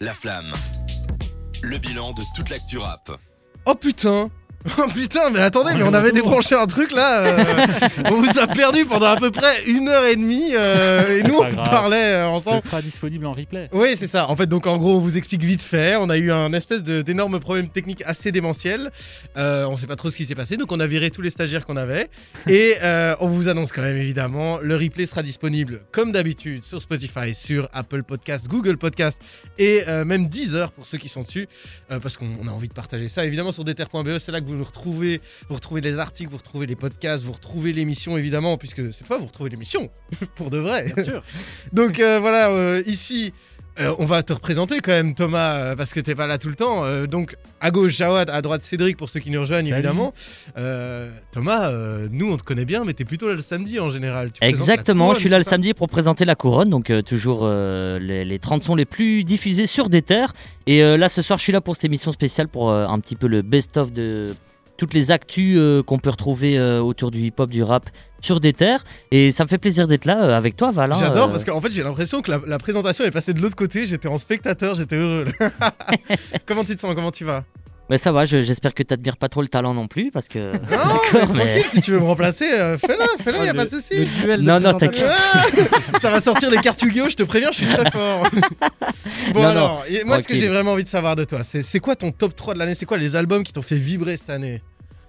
La flamme. Le bilan de toute l'actu rap. Oh putain Oh putain, mais attendez, mais on avait débranché un truc là. euh, on vous a perdu pendant à peu près une heure et demie euh, et nous pas on grave. parlait euh, ensemble. Ce sera disponible en replay. Oui, c'est ça. En fait, donc en gros, on vous explique vite fait. On a eu un espèce de- d'énorme problème technique assez démentiel. Euh, on sait pas trop ce qui s'est passé, donc on a viré tous les stagiaires qu'on avait. Et euh, on vous annonce quand même évidemment, le replay sera disponible comme d'habitude sur Spotify, sur Apple Podcast, Google Podcast et euh, même Deezer pour ceux qui sont dessus, euh, parce qu'on on a envie de partager ça. Évidemment sur deter.be, c'est là que vous nous retrouvez. Vous retrouvez les articles, vous retrouvez les podcasts, vous retrouvez l'émission évidemment, puisque cette fois vous retrouvez l'émission pour de vrai. Bien sûr. Donc euh, voilà, euh, ici, euh, on va te représenter quand même, Thomas, euh, parce que t'es pas là tout le temps. Euh, donc à gauche, Jawad, à droite, Cédric, pour ceux qui nous rejoignent, Salut. évidemment. Euh, Thomas, nous, on te connaît bien, mais t'es plutôt là le samedi en général. Tu Exactement, couronne, je suis là le samedi pour présenter la couronne, donc toujours les, les 30 sons les plus diffusés sur des terres. Et là ce soir je suis là pour cette émission spéciale pour un petit peu le best-of de toutes les actus euh, qu'on peut retrouver euh, autour du hip-hop, du rap sur des terres. Et ça me fait plaisir d'être là euh, avec toi Val. hein, J'adore euh, parce qu'en fait j'ai l'impression que la, la présentation est passée de l'autre côté. J'étais en spectateur, j'étais heureux. Comment tu te sens? Comment tu vas? Mais ça va, je- j'espère que t'admires pas trop le talent non plus parce que... Non, D'accord, mais si tu veux me remplacer, euh, fais-le, fais-le, y a le- pas de souci. Le duel de Non, non, présentateurs. Ah, ça va sortir les cartes Yu-Gi-Oh, je te préviens, je suis très fort. bon Non, alors, et moi ce que j'ai vraiment envie de savoir de toi, c'est c'est quoi ton top 3 de l'année? C'est quoi les albums qui t'ont fait vibrer cette année?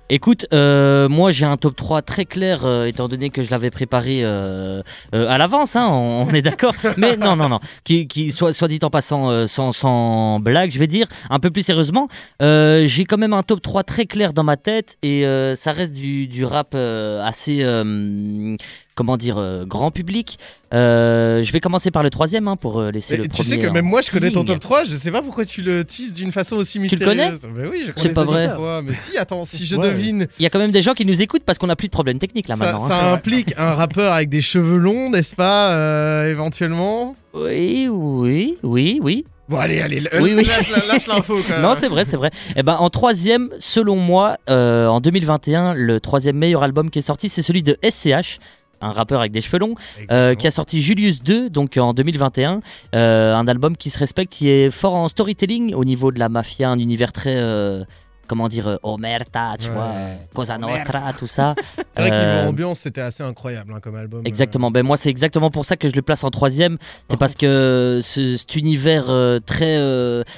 Écoute, euh, moi j'ai un top 3 très clair, euh, étant donné que je l'avais préparé euh, euh, à l'avance, hein, on, on est d'accord. Mais non, non, non, qui, qui soit, soit dit en passant, euh, sans, sans blague, je vais dire, un peu plus sérieusement, euh, j'ai quand même un top 3 très clair dans ma tête et euh, ça reste du, du rap euh, assez, euh, comment dire, euh, grand public. Euh, je vais commencer par le troisième hein, pour euh, laisser Mais le Tu sais premier que en même moi je connais ton top 3, je sais pas pourquoi tu le teases d'une façon aussi le mystérieuse. connais Mais oui, je C'est connais pas ce vrai. top 3, Mais si, attends, si je Ouais. devine, Il y a quand même des gens qui nous écoutent parce qu'on n'a plus de problème technique là ça, maintenant. hein. ça implique un rappeur avec des cheveux longs, n'est-ce pas euh, Éventuellement? Oui, oui, oui, oui. Bon, allez, allez, Oui, oui. lâche, l'info quand même. Non, c'est vrai, c'est vrai. Et ben, en troisième, selon moi, euh, en 2021, le troisième meilleur album qui est sorti, c'est celui de SCH. Un rappeur avec des cheveux longs, euh, qui a sorti Julius 2, donc en 2021. Euh, un album qui se respecte, qui est fort en storytelling au niveau de la mafia, un univers très, euh, comment dire, Omerta, tu Ouais. vois, Cosa Nostra, tout ça. C'est vrai que niveau ambiance, c'était assez incroyable hein, comme album. Exactement. Ben moi, c'est exactement pour ça que je le place en troisième. C'est parce que ce, cet univers très,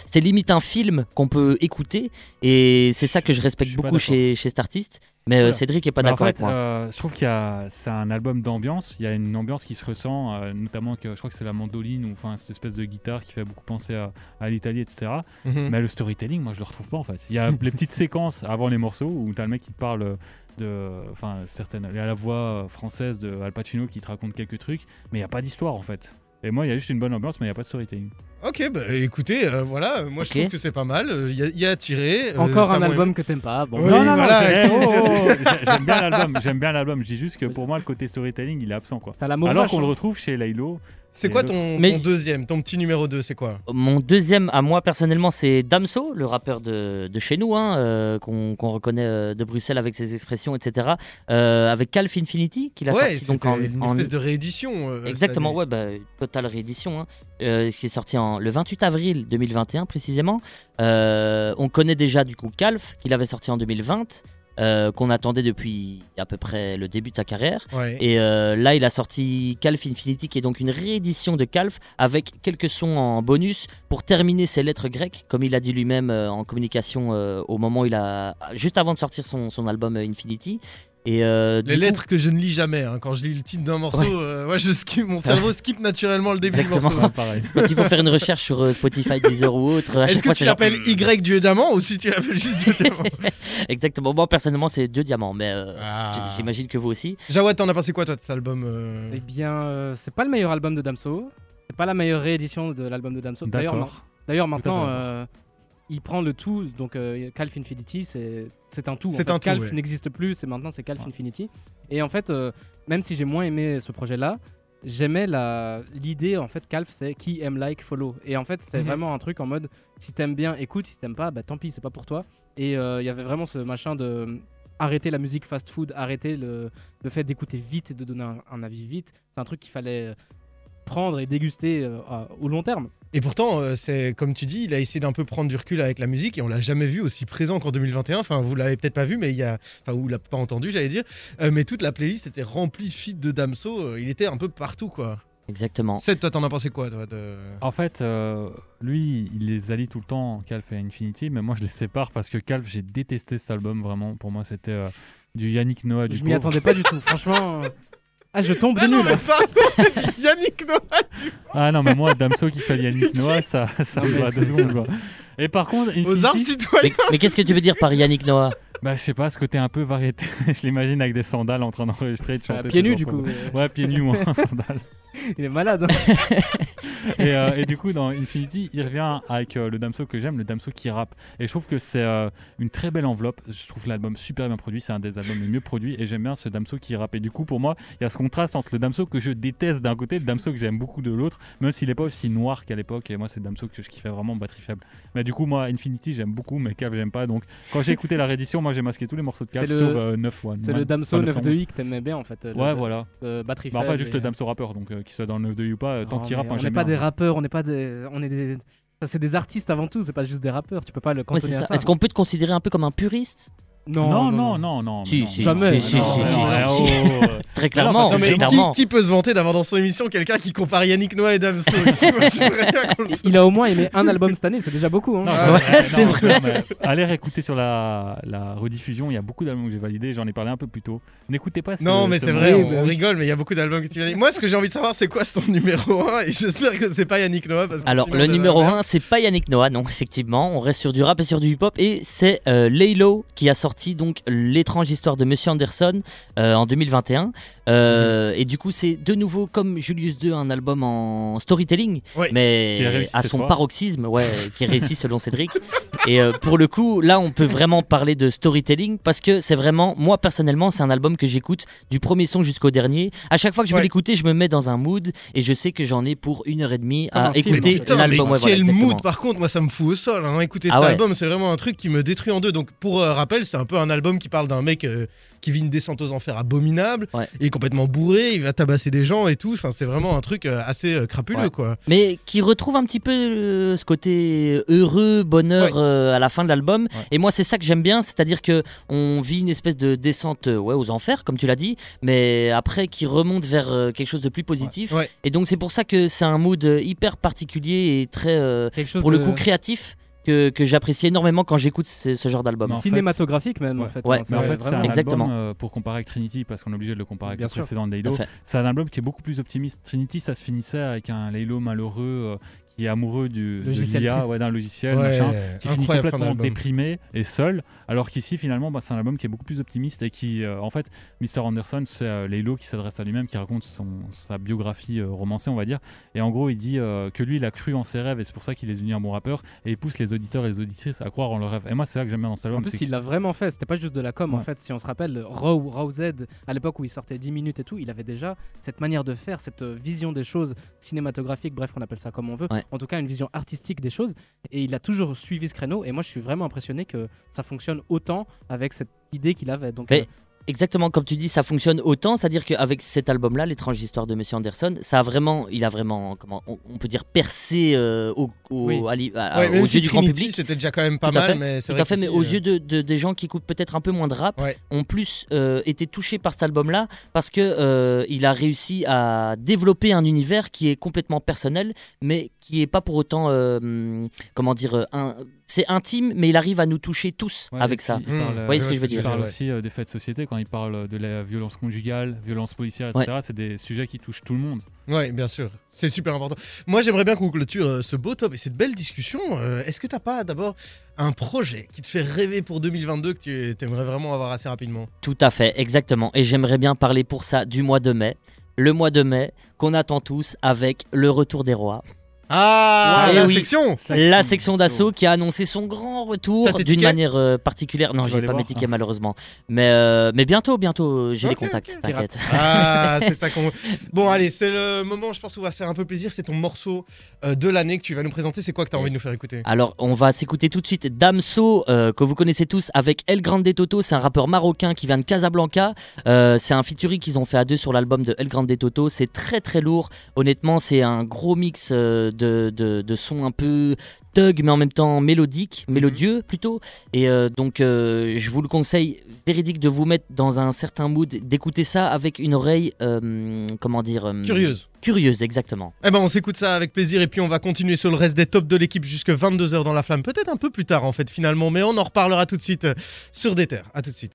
c'est limite un film qu'on peut écouter, et c'est ça que je respecte Je beaucoup chez, chez cet artiste. Mais euh, Voilà. Cédric est pas en d'accord fait, avec moi. euh, je trouve qu'il y a, c'est un album d'ambiance. Il y a une ambiance qui se ressent, euh, notamment que je crois que c'est la mandoline ou enfin cette espèce de guitare qui fait beaucoup penser à, à l'Italie, etc. Mhm. Mais le storytelling, moi, je le retrouve pas en fait. Il y a les petites séquences avant les morceaux où t'as le mec qui te parle de, enfin certaines, il y a la voix française de Al Pacino qui te raconte quelques trucs, mais il y a pas d'histoire en fait. Et moi, il y a juste une bonne ambiance, mais il y a pas de storytelling. Ok, bah écoutez, euh, voilà, moi je trouve que c'est pas mal. Il y, a- y a à tirer. euh, Encore un moins album que t'aimes pas. Bon, Oui, non, non, voilà, non, j'ai- oh, oh, oh, j'ai- j'aime bien l'album. J'aime bien l'album. Je dis juste que pour moi, le côté storytelling, il est absent quoi. t'as Alors qu'on le hein. retrouve chez Laylo. C'est quoi ton, Mais- ton deuxième, ton petit numéro 2, c'est quoi? Mon deuxième, à moi personnellement, c'est Damso, le rappeur de, de chez nous, hein, euh, qu'on qu'on reconnaît euh, de Bruxelles avec ses expressions, etc. euh, avec Calf Infinity, qu'il a Ouais, sorti donc c'était en, une en- espèce de réédition. euh, Exactement, année. ouais, bah, totale réédition, hein, euh, qui est sorti en, le 28 avril 2021 précisément. Euh, on connaît déjà du coup Calf, qu'il avait sorti en 2020, euh, qu'on attendait depuis à peu près le début de sa carrière. Ouais. Et euh, là, il a sorti Calf Infinity, qui est donc une réédition de Calf avec quelques sons en bonus pour terminer ses lettres grecques, comme il a dit lui-même euh, en communication au moment où il a juste avant de sortir son, son album Infinity. Et euh, Les coup- lettres que je ne lis jamais. hein. Quand je lis le titre d'un morceau, Ouais. euh, ouais, je skip, mon cerveau skip naturellement le début Exactement. du morceau. pareil. quand il faut faire une recherche sur euh, Spotify, Deezer ou autre, à Est-ce que tu genre- l'appelles Y Dieu Diamant ou si tu l'appelles juste Dieu Diamant? Exactement. Moi personnellement, c'est deux diamants, mais euh, Ah. j'imagine que vous aussi. Jawad, t'en as pensé quoi toi de cet album euh? Eh bien, euh, c'est pas le meilleur album de Damso. C'est pas la meilleure réédition de l'album de Damso. D'ailleurs, maintenant, euh, il prend le tout. Donc, euh, Calf Infinity, c'est un tout. C'est un Calf ouais. n'existe plus, c'est maintenant c'est Calf Ouais. Infinity. Et en fait, euh, même si j'ai moins aimé ce projet-là, j'aimais l'idée en fait Calf, c'est qui aime like follow. Et en fait, c'est Mhm. vraiment un truc en mode si t'aimes bien, écoute. Si t'aimes pas, bah tant pis, c'est pas pour toi. Et euh, il y avait vraiment ce machin de arrêter la musique fast food, arrêter le, le fait d'écouter vite et de donner un, un avis vite. C'est un truc qu'il fallait prendre et déguster au long terme. Et pourtant, euh, c'est comme tu dis, il a essayé d'un peu prendre du recul avec la musique et on l'a jamais vu aussi présent qu'en 2021. Enfin, vous l'avez peut-être pas vu, mais il y a, enfin, vous l'avez pas entendu, j'allais dire. Euh, mais toute la playlist était remplie de feats de Damso. Euh, il était un peu partout, quoi. Exactement. Seth, toi, t'en as pensé quoi, toi de... En fait, euh, lui, il les allie tout le temps, Calf et Infinity, mais moi je les sépare parce que Calf, j'ai détesté cet album vraiment. Pour moi, c'était euh, du Yannick Noah du Je m'y attendais pas du tout, franchement. Ah, je tombe Ah là. pardon, Yannick Noah Ah non, mais moi, Damso qui fait Yannick Noah, ça, ça me va deux secondes. Quoi. Et par contre, aux arbres Infinity, citoyens. Mais, mais qu'est-ce que tu veux dire par Yannick Noah? Bah, je sais pas, ce côté un peu variété. je l'imagine avec des sandales en train d'enregistrer, de Ah, chanter. pieds nus, du coup. Ouais, pieds nus en sandales. Il est malade. hein. Et, euh, et du coup, dans Infinity, il revient avec euh, le Damso que j'aime, le Damso qui rappe. Et je trouve que c'est euh, une très belle enveloppe. Je trouve l'album super bien produit. C'est un des albums les mieux produits. Et j'aime bien ce Damso qui rappe. Et du coup, pour moi, il y a ce contraste entre le Damso que je déteste d'un côté et le Damso que j'aime beaucoup de l'autre. Même s'il n'est pas aussi noir qu'à l'époque. Et moi, c'est le Damso que je kiffais vraiment, batterie faible. Mais du coup, moi, Infinity, j'aime beaucoup. Mais Cave, j'aime pas. Donc, quand j'ai écouté la réédition, moi, j'ai masqué tous les morceaux de Cave le- euh, 9 One. C'est le Damso pas 9 de 911. I que t'aimais bien en fait. le- Ouais, voilà. batterie Bah, enfin, faible juste et- le Damso rappeur. Donc, qu'il soit dans le 9 de U ou pas, euh, tant qu'il rappe, moi, On n'est pas des rappeurs, on n'est pas des. On est des. C'est des artistes avant tout, c'est pas juste des rappeurs. Tu peux pas le Ouais, cantonner à ça. ça. Est-ce qu'on peut te considérer un peu comme un puriste? Non, non, non, non. Si, non, si, Jamais. si, si, non, si, non, si, non, si, si. Très clairement. Mais qui, peut se vanter d'avoir dans son émission quelqu'un qui compare Yannick Noah et Damso. Il a au moins aimé un album cette année, c'est déjà beaucoup. Hein. Non, Ah j'en- ouais, c'est non, vrai. non, mais allez réécouter sur la, la rediffusion. Il y a beaucoup d'albums que j'ai validés. J'en ai parlé un peu plus tôt. N'écoutez pas. ce- Non, mais ce c'est vrai, on, rigole, mais il y a beaucoup d'albums que tu viens Moi, ce que j'ai envie de savoir, c'est quoi son numéro 1 Et j'espère que c'est pas Yannick Noah. Parce que Alors, le numéro bien. 1, c'est pas Yannick Noah, non, effectivement. On reste sur du rap et sur du hip-hop. Et c'est euh, Laylo qui a sorti donc L'étrange histoire de Monsieur Anderson euh, en 2021. Euh, Et du coup, c'est de nouveau, comme Julius II, un album en storytelling, mais à son fois. paroxysme, ouais, qui est réussi selon Cédric. Et euh, pour le coup, là, on peut vraiment parler de storytelling parce que c'est vraiment, moi personnellement, c'est un album que j'écoute du premier son jusqu'au dernier. À chaque fois que je veux Ouais. l'écouter, je me mets dans un mood et je sais que j'en ai pour une heure et demie Comme à écouter l'album. Ouais, quel mood par contre, moi ça me fout au sol. hein. Écoutez Ah cet ouais. album, c'est vraiment un truc qui me détruit en deux. Donc pour euh, rappel, c'est un peu un album qui parle d'un mec euh, qui vit une descente aux enfers abominable, Ouais. il est complètement bourré, il va tabasser des gens et tout. Enfin, c'est vraiment un truc euh, assez euh, crapuleux Ouais. quoi. Mais qui retrouve un petit peu euh, ce côté heureux, bonheur Ouais. euh, à la fin de l'album. Et moi, c'est ça que j'aime bien, c'est-à-dire que on vit une espèce de descente ouais, aux enfers, comme tu l'as dit, mais après qui remonte vers quelque chose de plus positif. Et donc, c'est pour ça que c'est un mood hyper particulier et très, pour de le coup, créatif. Que, que j'apprécie énormément quand j'écoute ce, ce genre d'album. En fait- cinématographique même en Ouais. fait. Ouais. hein, Mais en fait, c'est un Exactement. album euh, pour comparer avec Trinity parce qu'on est obligé de le comparer avec Bien le sûr. précédent Laylo. C'est un album qui est beaucoup plus optimiste. Trinity, ça se finissait avec un Laylo malheureux euh, qui est amoureux du de Logiciel l'IA, ouais, d'un logiciel, Ouais, machin, qui finit complètement déprimé et seul. Alors qu'ici, finalement, bah, c'est un album qui est beaucoup plus optimiste et qui, euh, en fait, Mr. Anderson, c'est euh, Laylo qui s'adresse à lui-même, qui raconte son, sa biographie euh, romancée, on va dire. Et en gros, il dit euh, que lui, il a cru en ses rêves et c'est pour ça qu'il est devenu un bon rappeur et il pousse les auditeurs et les auditrices à croire en leurs rêves. Et moi, c'est ça que j'aime bien dans cet album. En plus, il l'a vraiment fait. C'était pas juste de la com. En fait, si on se rappelle, Raw, Raw Z, à l'époque où il sortait 10 minutes et tout, il avait déjà cette manière de faire, cette vision des choses cinématographiques. Bref, on appelle ça comme on veut. Ouais. En tout cas, une vision artistique des choses. Et il a toujours suivi ce créneau. Et moi, je suis vraiment impressionné que ça fonctionne autant avec cette idée qu'il avait. Donc, Mais euh, Exactement, comme tu dis, ça fonctionne autant, c'est-à-dire qu'avec cet album-là, l'étrange histoire de Monsieur Anderson, ça a vraiment, il a vraiment, comment, on, on peut dire percé euh, au, au- Oui. à l'i- à- Ouais, même aux si yeux du grand public. C'était déjà quand même pas Tout à mal, fait, mais c'est Tout vrai à fait, mais aux euh, yeux de, de- des gens qui écoutent peut-être un peu moins de rap, Ouais. ont plus euh, été touchés par cet album-là parce que euh, il a réussi à développer un univers qui est complètement personnel, mais qui est pas pour autant, hum, comment dire, un- c'est intime, mais il arrive à nous toucher tous Ouais, avec ça. il Mmh. parle, Vous euh, voyez ce que je veux Il dire parle Ouais. aussi euh, des faits de société quand il parle de la violence conjugale, violence policière, etc. C'est des sujets qui touchent tout le monde. Ouais, bien sûr. C'est super important. Moi, j'aimerais bien qu'on clôture euh, ce beau top et cette belle discussion. Euh, Est-ce que t'as pas d'abord un projet qui te fait rêver pour 2022 que tu aimerais vraiment avoir assez rapidement? Tout à fait, exactement. Et j'aimerais bien parler pour ça du mois de mai. Le mois de mai qu'on attend tous avec le retour des rois. Ah, Eh la oui. section La section d'assaut qui a annoncé son grand retour d'une manière euh, particulière. Non, j'ai pas mes tickets malheureusement. Mais, euh, mais bientôt, bientôt, j'ai Ok, les contacts, t'inquiète. Ah, c'est ça qu'on. Bon, allez, c'est le moment, je pense, où on va se faire un peu plaisir. C'est ton morceau euh, de l'année que tu vas nous présenter. C'est quoi que tu as envie de nous faire écouter? Alors, on va s'écouter tout de suite Damso, euh, que vous connaissez tous, avec El Grande Toto. C'est un rappeur marocain qui vient de Casablanca. Euh, c'est un featuring qu'ils ont fait à deux sur l'album de El Grande Toto. C'est très très lourd. Honnêtement, c'est un gros mix euh, de, de, de son un peu thug, mais en même temps mélodique, mélodieux plutôt. Et euh, donc, euh, je vous le conseille véridique de vous mettre dans un certain mood, d'écouter ça avec une oreille, euh, comment dire Curieuse. Curieuse, exactement. Eh ben on s'écoute ça avec plaisir et puis on va continuer sur le reste des tops de l'équipe jusque 22h dans la flamme. Peut-être un peu plus tard en fait finalement, mais on en reparlera tout de suite sur des terres. À tout de suite.